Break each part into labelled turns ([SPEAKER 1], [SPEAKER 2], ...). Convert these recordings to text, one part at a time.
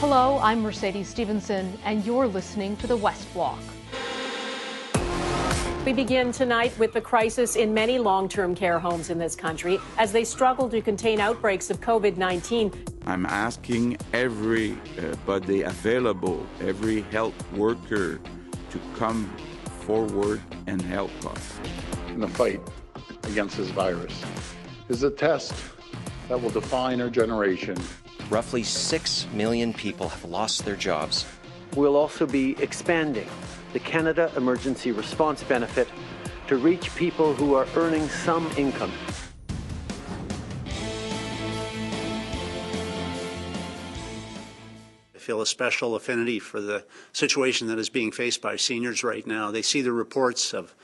[SPEAKER 1] Hello, I'm Mercedes Stephenson, and you're listening to the West Block.
[SPEAKER 2] We begin tonight with the crisis in many long term care homes in this country as they struggle to contain outbreaks of COVID 19.
[SPEAKER 3] I'm asking everybody available, every health worker, to come forward and help us.
[SPEAKER 4] In the fight against this virus is a test that will define our generation.
[SPEAKER 5] Roughly 6 million people have lost their jobs.
[SPEAKER 6] We'll also be expanding the Canada Emergency Response Benefit to reach people who are earning some income.
[SPEAKER 7] I feel a special affinity for the situation that is being faced by seniors right now. They see the reports of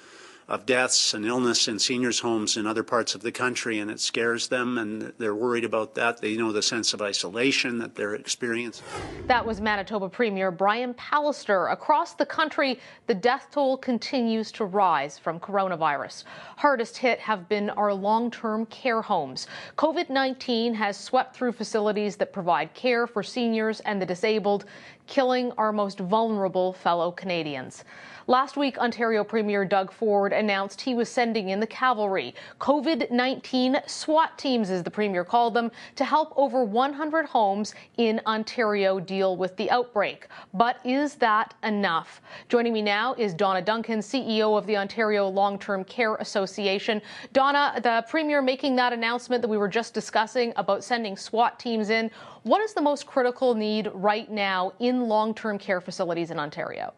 [SPEAKER 7] of deaths and illness in seniors' homes in other parts of the country, and it scares them, and they're worried about that. They know the sense of isolation that they're experiencing.
[SPEAKER 1] That was Manitoba Premier Brian Pallister. Across the country, the death toll continues to rise from coronavirus. Hardest hit have been our long term care homes. COVID 19 has swept through facilities that provide care for seniors and the disabled, killing our most vulnerable fellow Canadians. Last week, Ontario Premier Doug Ford announced he was sending in the cavalry, COVID 19 SWAT teams, as the Premier called them, to help over 100 homes in Ontario deal with the outbreak. But is that enough? Joining me now is Donna Duncan, CEO of the Ontario Long Term Care Association. Donna, the Premier making that announcement that we were just discussing about sending SWAT teams in. What is the most critical need right now in long term care facilities in Ontario?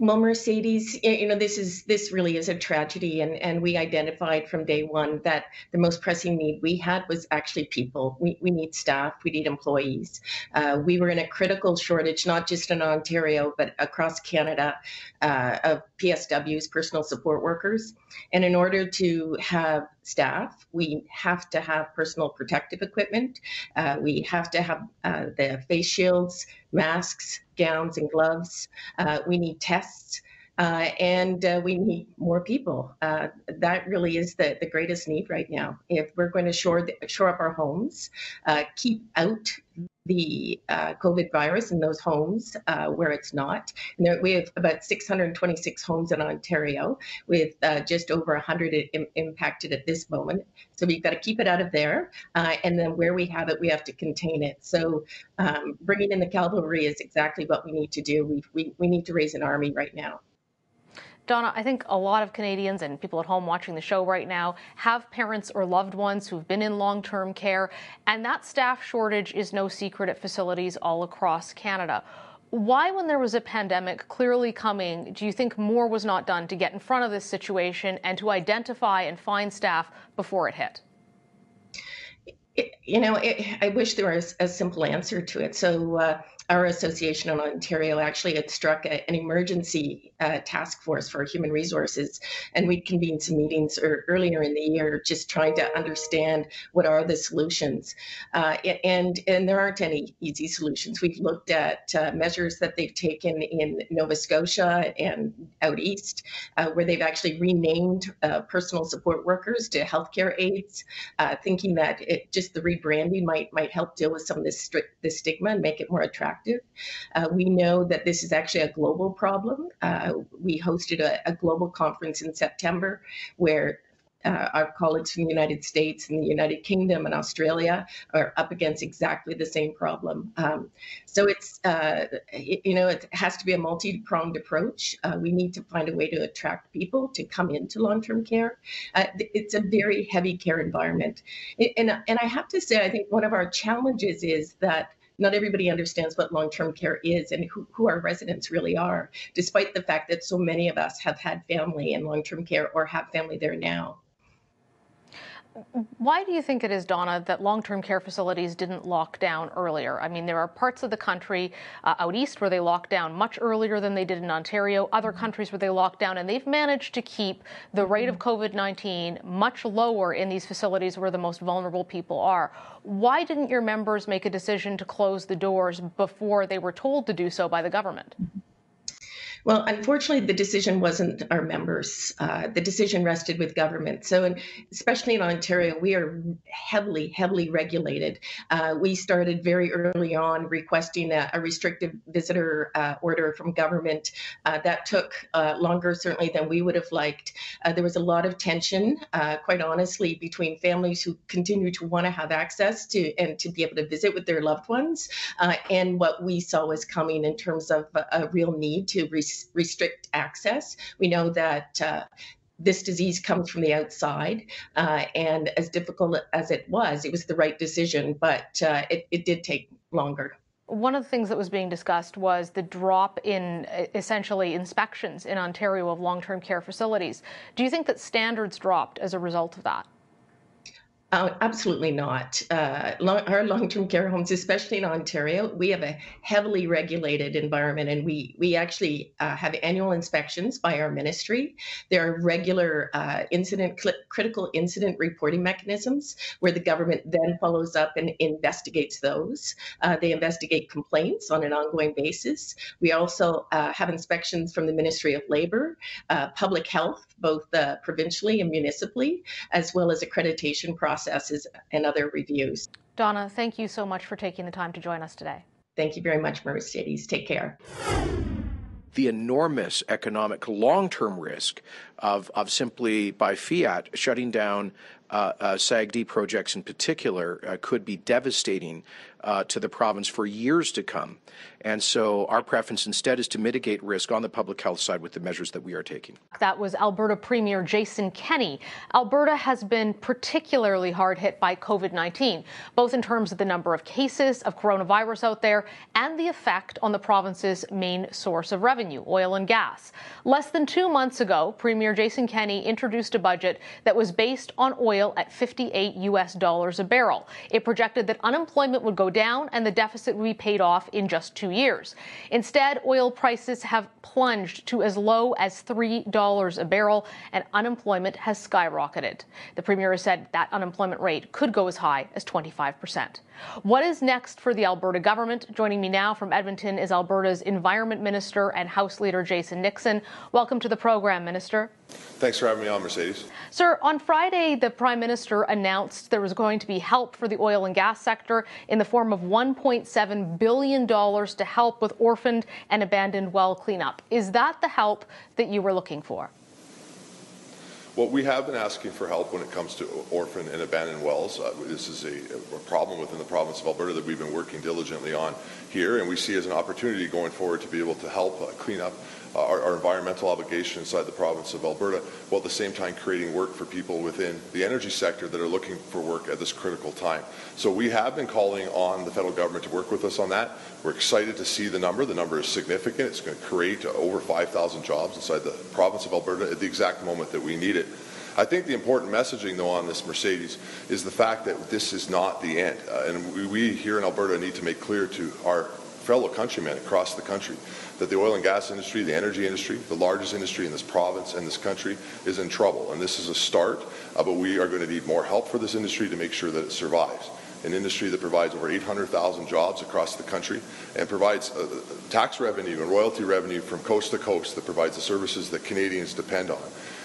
[SPEAKER 8] Well, Mercedes, you know, this is this really is a tragedy, and and we identified from day one that the most pressing need we had was actually people. We we need staff, we need employees. Uh, we were in a critical shortage, not just in Ontario but across Canada, uh, of PSWs, personal support workers. And in order to have staff, we have to have personal protective equipment. Uh, we have to have uh, the face shields, masks, gowns, and gloves. Uh, we need tests. Uh, and uh, we need more people. Uh, that really is the, the greatest need right now. If we're going to shore, the, shore up our homes, keep out the uh, COVID virus in those homes uh, where it's not. And there, we have about 626 homes in Ontario with uh, just over 100 Im- impacted at this moment. So we've got to keep it out of there. Uh, and then where we have it, we have to contain it. So um, bringing in the cavalry is exactly what we need to do. We, we, we need to raise an army right now.
[SPEAKER 1] Donna, I think a lot of Canadians and people at home watching the show right now have parents or loved ones who've been in long term care, and that staff shortage is no secret at facilities all across Canada. Why, when there was a pandemic clearly coming, do you think more was not done to get in front of this situation and to identify and find staff before it hit?
[SPEAKER 8] you know, it, I wish there was a simple answer to it. So, uh, our association in Ontario actually had struck a, an emergency uh, task force for human resources, and we convened some meetings er, earlier in the year, just trying to understand what are the solutions. Uh, and and there aren't any easy solutions. We've looked at uh, measures that they've taken in Nova Scotia and out east, uh, where they've actually renamed uh, personal support workers to healthcare aides, uh, thinking that it, just the rebranding might might help deal with some of this this stigma and make it more attractive attractive. Uh, we know that this is actually a global problem. Uh, we hosted a, a, global conference in September where uh, our colleagues from the United States and the United Kingdom and Australia are up against exactly the same problem. Um, so it's, uh, you know, it has to be a multi-pronged approach. Uh, we need to find a way to attract people to come into long-term care. Uh, it's a very heavy care environment. And, and I have to say, I think one of our challenges is that not everybody understands what long term care is and who, who our residents really are, despite the fact that so many of us have had family in long term care or have family there now.
[SPEAKER 1] Why do you think it is, Donna, that long term care facilities didn't lock down earlier? I mean, there are parts of the country uh, out east where they locked down much earlier than they did in Ontario, other countries where they locked down, and they've managed to keep the rate of COVID 19 much lower in these facilities where the most vulnerable people are. Why didn't your members make a decision to close the doors before they were told to do so by the government?
[SPEAKER 8] Well, unfortunately, the decision wasn't our members. Uh, the decision rested with government. So, in, especially in Ontario, we are heavily, heavily regulated. Uh, we started very early on requesting a, a restrictive visitor uh, order from government. Uh, that took uh, longer, certainly, than we would have liked. Uh, there was a lot of tension, quite honestly, between families who continue to want to have access to and to be able to visit with their loved ones, and what we saw was coming in terms of a, a real need to. Re- restrict access. We know that uh, this disease comes from the outside, uh, and as difficult as it was, it was the right decision, but uh, it, it did take longer.
[SPEAKER 1] One of the things that was being discussed was the drop in essentially inspections in Ontario of long term care facilities. Do you think that standards dropped as a result of that?
[SPEAKER 8] Uh, absolutely not. Uh, long, our long-term care homes, especially in Ontario, we have a heavily regulated environment, and we we actually uh, have annual inspections by our ministry. There are regular uh, incident cl- critical incident reporting mechanisms where the government then follows up and investigates those. Uh, they investigate complaints on an ongoing basis. We also uh, have inspections from the Ministry of Labor, Public Health, both provincially and municipally, as well as accreditation process processes and other reviews.
[SPEAKER 1] Donna, thank you so much for taking the time to join us today.
[SPEAKER 8] Thank you very much, Mercedes. Take care.
[SPEAKER 9] The enormous economic long term risk of, of simply by fiat shutting down SAGD projects in particular uh, could be devastating uh, to the province for years to come. And so our preference instead is to mitigate risk on the public health side with the measures that we are taking.
[SPEAKER 1] That was Alberta Premier Jason Kenney. Alberta has been particularly hard hit by COVID 19, both in terms of the number of cases of coronavirus out there and the effect on the province's main source of revenue, oil and gas. Less than two months ago, Premier Jason Kenney introduced a budget that was based on oil at 58 US dollars a barrel. It projected that unemployment would go down and the deficit would be paid off in just two years. Instead, oil prices have plunged to as low as $3 a barrel and unemployment has skyrocketed. The premier has said that unemployment rate could go as high as 25%. What is next for the Alberta government? Joining me now from Edmonton is Alberta's Environment Minister and House Leader Jason Nixon. Welcome to the program, Minister.
[SPEAKER 10] Thanks for having me on, Mercedes.
[SPEAKER 1] Sir, on Friday, the Prime Minister announced there was going to be help for the oil and gas sector in the form of $1.7 billion to help with orphaned and abandoned well cleanup. Is that the help that you were looking for?
[SPEAKER 10] Well, we have been asking for help when it comes to orphan and abandoned wells. Uh, this is a, a, problem within the province of Alberta that we've been working diligently on here, and we see as an opportunity going forward to be able to help uh, clean up uh, our, our, environmental obligation inside the province of Alberta, while at the same time creating work for people within the energy sector that are looking for work at this critical time. So we have been calling on the federal government to work with us on that. We're excited to see the number. The number is significant. It's going to create over 5,000 jobs inside the province of Alberta at the exact moment that we need it. I think the important messaging, though, on this Mercedes is the fact that this is not the end. Uh, and we, we here in Alberta need to make clear to our fellow countrymen across the country that the oil and gas industry, the energy industry, the largest industry in this province and this country is in trouble. And this is a start, uh, but we are going to need more help for this industry to make sure that it survives. An industry that provides over 800,000 jobs across the country and provides uh, tax revenue and royalty revenue from coast to coast that provides the services that Canadians depend on.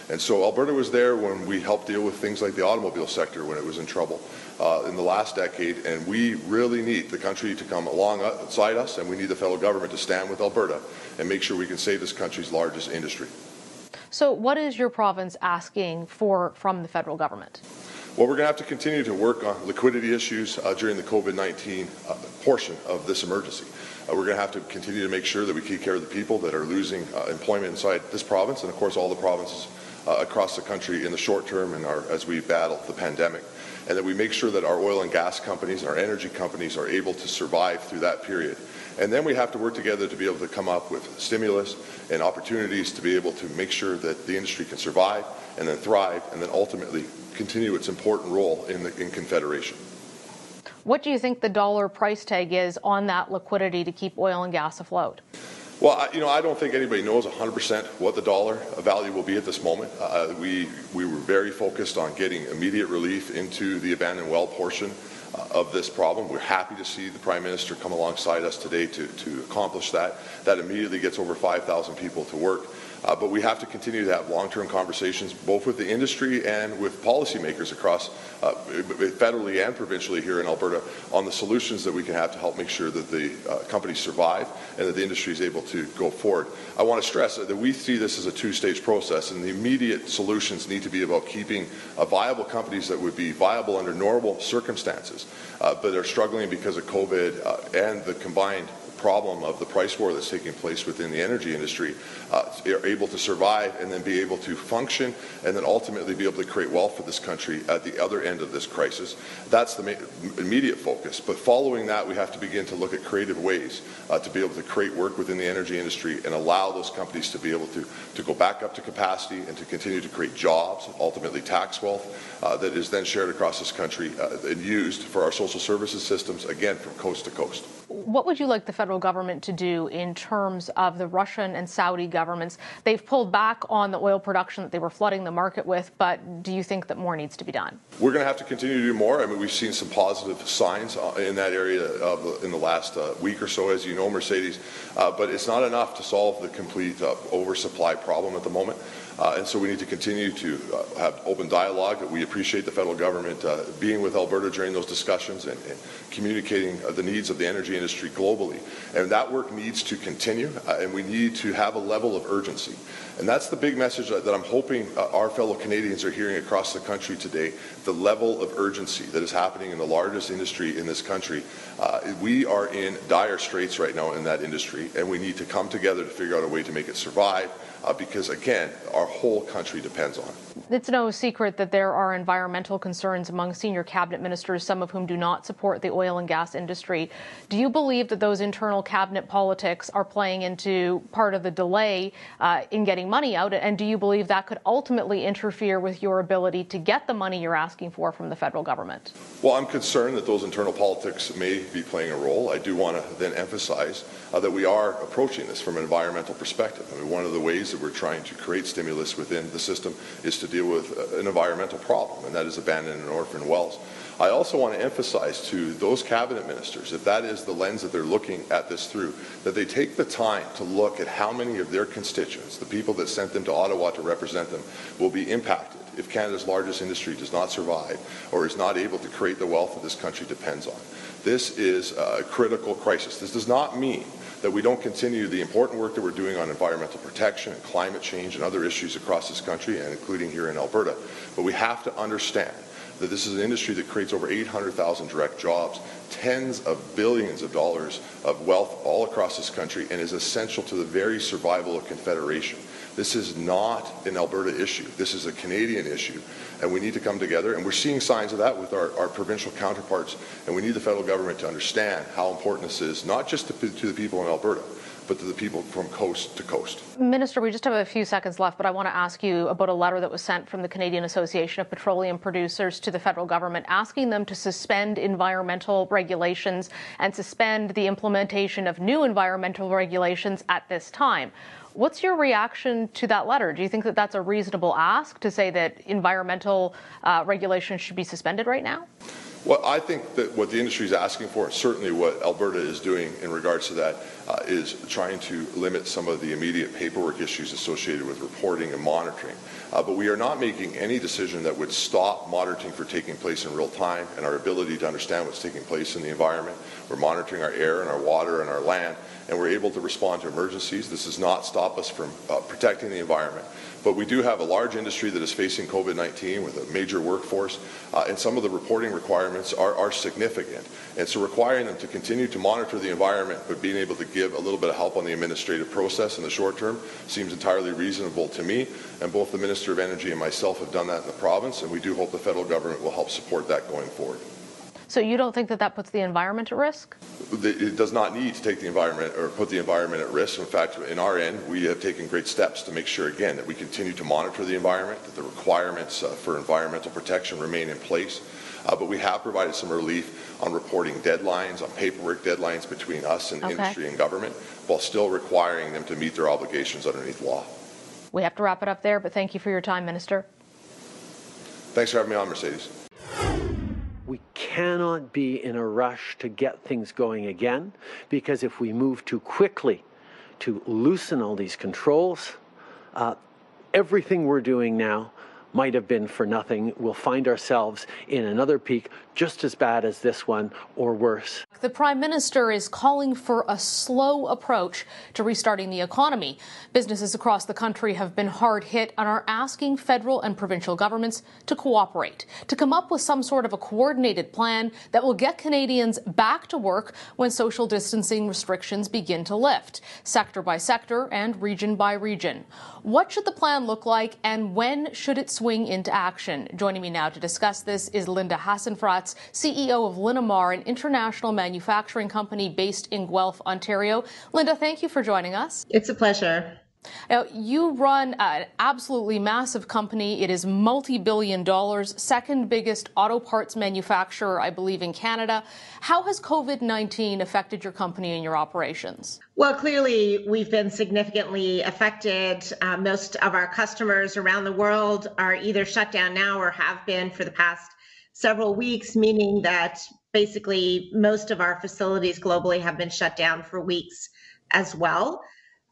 [SPEAKER 10] And so Alberta was there when we helped deal with things like the automobile sector when it was in trouble uh, in the last decade. And we really need the country to come alongside us, and we need the federal government to stand with Alberta and make sure we can save this country's largest industry.
[SPEAKER 1] So, what is your province asking for from the federal government?
[SPEAKER 10] Well, we're going to have to continue to work on liquidity issues uh, during the COVID 19 uh, portion of this emergency. Uh, we're going to have to continue to make sure that we take care of the people that are losing uh, employment inside this province and, of course, all the provinces uh, across the country in the short term and our, as we battle the pandemic. And that we make sure that our oil and gas companies and our energy companies are able to survive through that period. And then we have to work together to be able to come up with stimulus and opportunities to be able to make sure that the industry can survive and then thrive and then ultimately continue its important role in, the, in Confederation.
[SPEAKER 1] What do you think the dollar price tag is on that liquidity to keep oil and gas afloat?
[SPEAKER 10] Well, I, you know, I don't think anybody knows 100% what the dollar value will be at this moment. Uh, we we were very focused on getting immediate relief into the abandoned well portion uh, of this problem. We're happy to see the Prime Minister come alongside us today to, to accomplish that. That immediately gets over 5,000 people to work. Uh, but we have to continue to have long-term conversations, both with the industry and with policymakers across uh, federally and provincially here in Alberta, on the solutions that we can have to help make sure that the uh, companies survive and that the industry is able to go forward. I want to stress that we see this as a two-stage process, and the immediate solutions need to be about keeping viable companies that would be viable under normal circumstances, uh, but are struggling because of COVID uh, and the combined problem of the price war that's taking place within the energy industry uh, are able to survive and then be able to function and then ultimately be able to create wealth for this country at the other end of this crisis. That's the immediate focus. But following that, we have to begin to look at creative ways uh, to be able to create work within the energy industry and allow those companies to be able to, to go back up to capacity and to continue to create jobs, ultimately tax wealth uh, that is then shared across this country uh, and used for our social services systems, again, from coast to coast.
[SPEAKER 1] What would you like the federal government to do in terms of the Russian and Saudi governments? They've pulled back on the oil production that they were flooding the market with, but do you think that more needs to be done?
[SPEAKER 10] We're going to have to continue to do more. I mean, we've seen some positive signs uh, in that area of, in the last uh, week or so, as you know, Mercedes, uh, but it's not enough to solve the complete uh, oversupply problem at the moment. Uh, and so we need to continue to uh, have open dialogue. We appreciate the federal government uh, being with Alberta during those discussions and, and communicating uh, the needs of the energy industry globally. And that work needs to continue, uh, and we need to have a level of urgency. And that's the big message that, that I'm hoping uh, our fellow Canadians are hearing across the country today, the level of urgency that is happening in the largest industry in this country. we are in dire straits right now in that industry, and we need to come together to figure out a way to make it survive uh, because, again, our whole country depends on it.
[SPEAKER 1] It's no secret that there are environmental concerns among senior cabinet ministers, some of whom do not support the oil and gas industry. Do you believe that those internal cabinet politics are playing into part of the delay uh, in getting money out? And do you believe that could ultimately interfere with your ability to get the money you're asking for from the federal government?
[SPEAKER 10] Well, I'm concerned that those internal politics may be playing a role. I do want to then emphasize uh, that we are approaching this from an environmental perspective. I mean, one of the ways that we're trying to create stimulus within the system is to deal with uh, an environmental problem, and that is abandoned and orphan wells. I also want to emphasize to those cabinet ministers, if that is the lens that they're looking at this through, that they take the time to look at how many of their constituents, the people that sent them to Ottawa to represent them, will be impacted if Canada's largest industry does not survive or is not able to create the wealth that this country depends on. This is a critical crisis. This does not mean that we don't continue the important work that we're doing on environmental protection and climate change and other issues across this country and including here in Alberta. But we have to understand that this is an industry that creates over 800,000 direct jobs, tens of billions of dollars of wealth all across this country, and is essential to the very survival of Confederation. This is not an Alberta issue. This is a Canadian issue, and we need to come together. And we're seeing signs of that with our, our provincial counterparts. And we need the federal government to understand how important this is, not just to, to the people in Alberta, but to the people from coast to coast.
[SPEAKER 1] Minister, we just have a few seconds left, but I want to ask you about a letter that was sent from the Canadian Association of Petroleum Producers to the federal government asking them to suspend environmental regulations and suspend the implementation of new environmental regulations at this time. What's your reaction to that letter? Do you think that that's a reasonable ask to say that environmental uh, regulations should be suspended right now?
[SPEAKER 10] Well, I think that what the industry is asking for, certainly what Alberta is doing in regards to that, uh, is trying to limit some of the immediate paperwork issues associated with reporting and monitoring. Uh, but we are not making any decision that would stop monitoring for taking place in real time and our ability to understand what's taking place in the environment. We're monitoring our air and our water and our land, and we're able to respond to emergencies. This does not stop us from uh, protecting the environment. But we do have a large industry that is facing COVID-19 with a major workforce, uh, and some of the reporting requirements are, are, significant. And so requiring them to continue to monitor the environment, but being able to give a little bit of help on the administrative process in the short term seems entirely reasonable to me. And both the Minister of Energy and myself have done that in the province, and we do hope the federal government will help support that going forward.
[SPEAKER 1] So you don't think that that puts the environment at risk?
[SPEAKER 10] It does not need to take the environment or put the environment at risk. In fact, in our end, we have taken great steps to make sure, again, that we continue to monitor the environment, that the requirements uh, for environmental protection remain in place. Uh, but we have provided some relief on reporting deadlines, on paperwork deadlines between us and okay. industry and government, while still requiring them to meet their obligations underneath law.
[SPEAKER 1] We have to wrap it up there, but thank you for your time, Minister.
[SPEAKER 10] Thanks for having me on, Mercedes.
[SPEAKER 6] We cannot be in a rush to get things going again because if we move too quickly to loosen all these controls, uh, everything we're doing now might have been for nothing. We'll find ourselves in another peak just as bad as this one or worse.
[SPEAKER 1] The Prime Minister is calling for a slow approach to restarting the economy. Businesses across the country have been hard hit and are asking federal and provincial governments to cooperate, to come up with some sort of a coordinated plan that will get Canadians back to work when social distancing restrictions begin to lift, sector by sector and region by region. What should the plan look like and when should it swing into action? Joining me now to discuss this is Linda Hasenfratz, CEO of Linamar, an international manufacturing company based in Guelph, Ontario. Linda, thank you for joining us.
[SPEAKER 8] It's a pleasure.
[SPEAKER 1] Now, you run an absolutely massive company. It is multi billion dollars, second biggest auto parts manufacturer, I believe, in Canada. How has COVID 19 affected your company and your operations?
[SPEAKER 11] Well, clearly, we've been significantly affected. Uh, most of our customers around the world are either shut down now or have been for the past several weeks, meaning that basically most of our facilities globally have been shut down for weeks as well.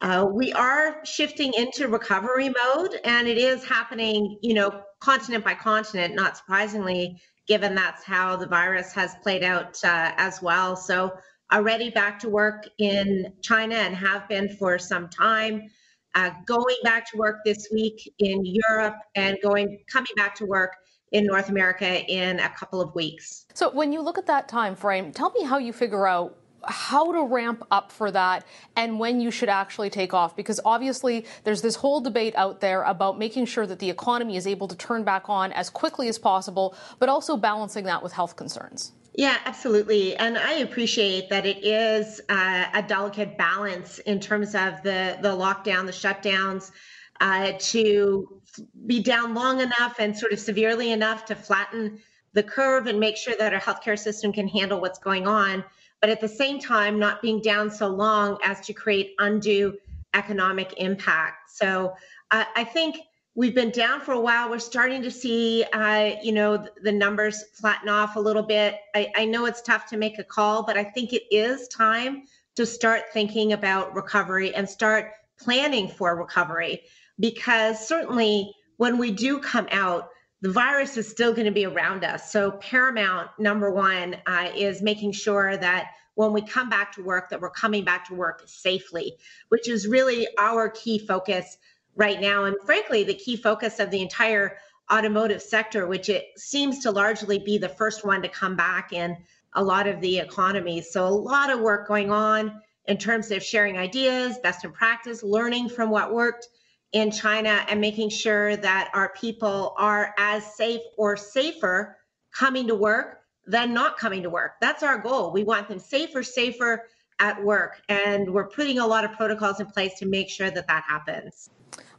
[SPEAKER 11] Uh, we are shifting into recovery mode, and it is happening, you know, continent by continent, not surprisingly, given that's how the virus has played out uh, as well. So, already back to work in China and have been for some time. Uh, going back to work this week in Europe and going coming back to work in North America in a couple of weeks.
[SPEAKER 1] So when you look at that time frame, tell me how you figure out how to ramp up for that and when you should actually take off. Because obviously there's this whole debate out there about making sure that the economy is able to turn back on as quickly as possible but also balancing that with health concerns.
[SPEAKER 11] Yeah, absolutely. And I appreciate that it is uh, a delicate balance in terms of the, the lockdown, the shutdowns, uh, to be down long enough and sort of severely enough to flatten the curve and make sure that our healthcare system can handle what's going on but at the same time, not being down so long as to create undue economic impact. So uh, I think we've been down for a while. We're starting to see, uh, you know, the numbers flatten off a little bit. I, I know it's tough to make a call, but I think it is time to start thinking about recovery and start planning for recovery because certainly when we do come out, the virus is still going to be around us. So paramount number one uh, is making sure that when we come back to work, that we're coming back to work safely, which is really our key focus right now, and frankly, the key focus of the entire automotive sector, which it seems to largely be the first one to come back in a lot of the economies. So a lot of work going on in terms of sharing ideas, best in practice, learning from what worked in China and making sure that our people are as safe or safer coming to work than not coming to work. That's our goal. We want them safer, safer at work. And we're putting a lot of protocols in place to make sure that that happens.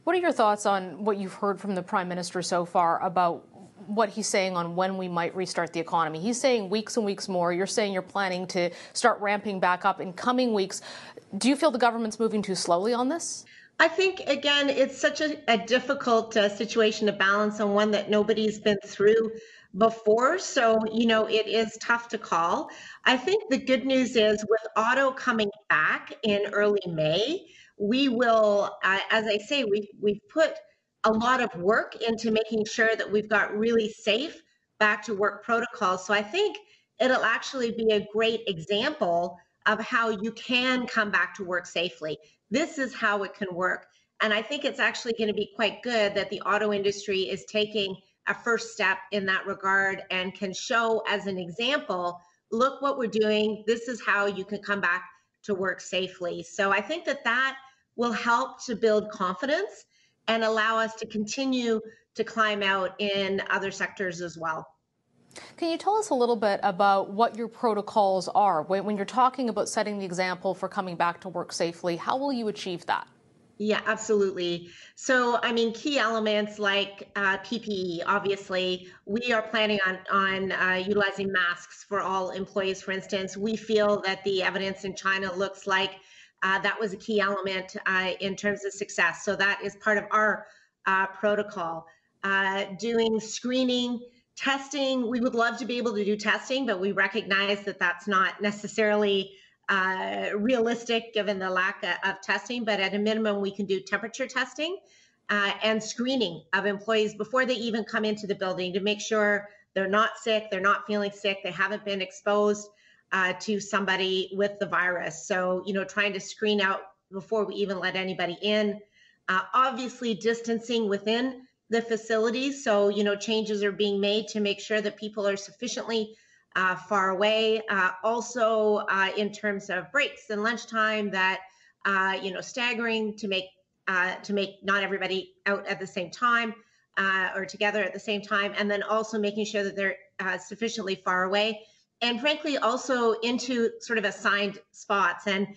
[SPEAKER 1] What are your thoughts on what you've heard from the Prime Minister so far about what he's saying on when we might restart the economy. He's saying weeks and weeks more. You're saying you're planning to start ramping back up in coming weeks. Do you feel the government's moving too slowly on this?
[SPEAKER 11] I think, again, it's such a, a difficult uh, situation to balance and one that nobody's been through before. So, you know, it is tough to call. I think the good news is with auto coming back in early May, we will, uh, as I say, we've, we've put a lot of work into making sure that we've got really safe back to work protocols. So I think it'll actually be a great example of how you can come back to work safely. This is how it can work. And I think it's actually going to be quite good that the auto industry is taking a first step in that regard and can show as an example look what we're doing. This is how you can come back to work safely. So I think that that will help to build confidence and allow us to continue to climb out in other sectors as well.
[SPEAKER 1] Can you tell us a little bit about what your protocols are? When, you're talking about setting the example for coming back to work safely, how will you achieve that?
[SPEAKER 11] Yeah, absolutely. So, I mean, key elements like uh, PPE. Obviously, we are planning on on uh, utilizing masks for all employees. For instance, we feel that the evidence in China looks like uh, that was a key element uh, in terms of success. So that is part of our uh, protocol. Uh, doing screening testing, we would love to be able to do testing, but we recognize that that's not necessarily uh, realistic given the lack of, of, testing. But at a minimum, we can do temperature testing uh, and screening of employees before they even come into the building to make sure they're not sick, they're not feeling sick, they haven't been exposed uh, to somebody with the virus. So, you know, trying to screen out before we even let anybody in. Uh, obviously, distancing within the facilities. So, you know, changes are being made to make sure that people are sufficiently uh, far away. Uh, also, uh, in terms of breaks and lunchtime, that uh, you know, staggering to make uh, to make not everybody out at the same time uh, or together at the same time, and then also making sure that they're sufficiently far away, and frankly, also into sort of assigned spots and.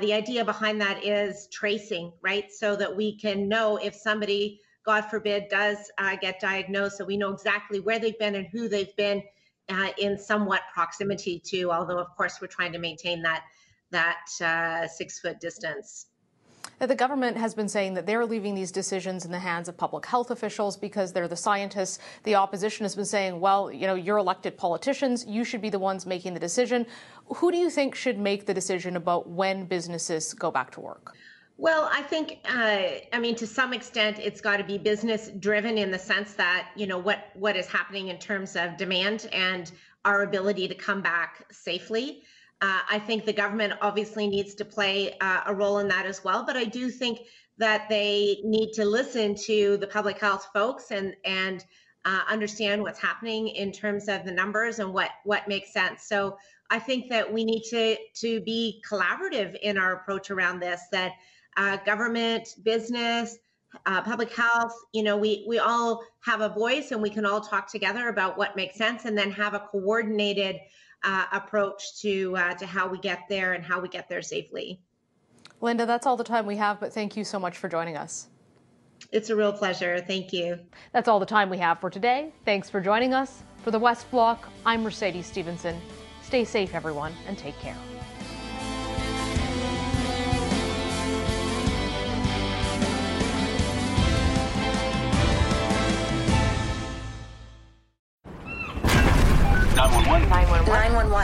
[SPEAKER 11] the idea behind that is tracing, right? So that we can know if somebody God forbid, does uh, get diagnosed. So we know exactly where they've been and who they've been uh, in somewhat proximity to, although of course we're trying to maintain that, that uh, six foot distance.
[SPEAKER 1] The government has been saying that they're leaving these decisions in the hands of public health officials because they're the scientists. The opposition has been saying, well, you know, you're elected politicians. You should be the ones making the decision. Who do you think should make the decision about when businesses go back to work?
[SPEAKER 11] Well, I think, uh, I mean, to some extent, it's got to be business driven in the sense that you know what what is happening in terms of demand and our ability to come back safely. Uh, I think the government obviously needs to play uh, a role in that as well, but I do think that they need to listen to the public health folks and and uh, understand what's happening in terms of the numbers and what what makes sense. So I think that we need to to be collaborative in our approach around this. That uh, government, business, uh, public health. You know, we we all have a voice, and we can all talk together about what makes sense, and then have a coordinated uh, approach to uh, to how we get there and how we get there safely.
[SPEAKER 1] Linda, that's all the time we have, but thank you so much for joining us.
[SPEAKER 11] It's a real pleasure. Thank you.
[SPEAKER 1] That's all the time we have for today. Thanks for joining us. For the West Block, I'm Mercedes Stephenson. Stay safe, everyone, and take care.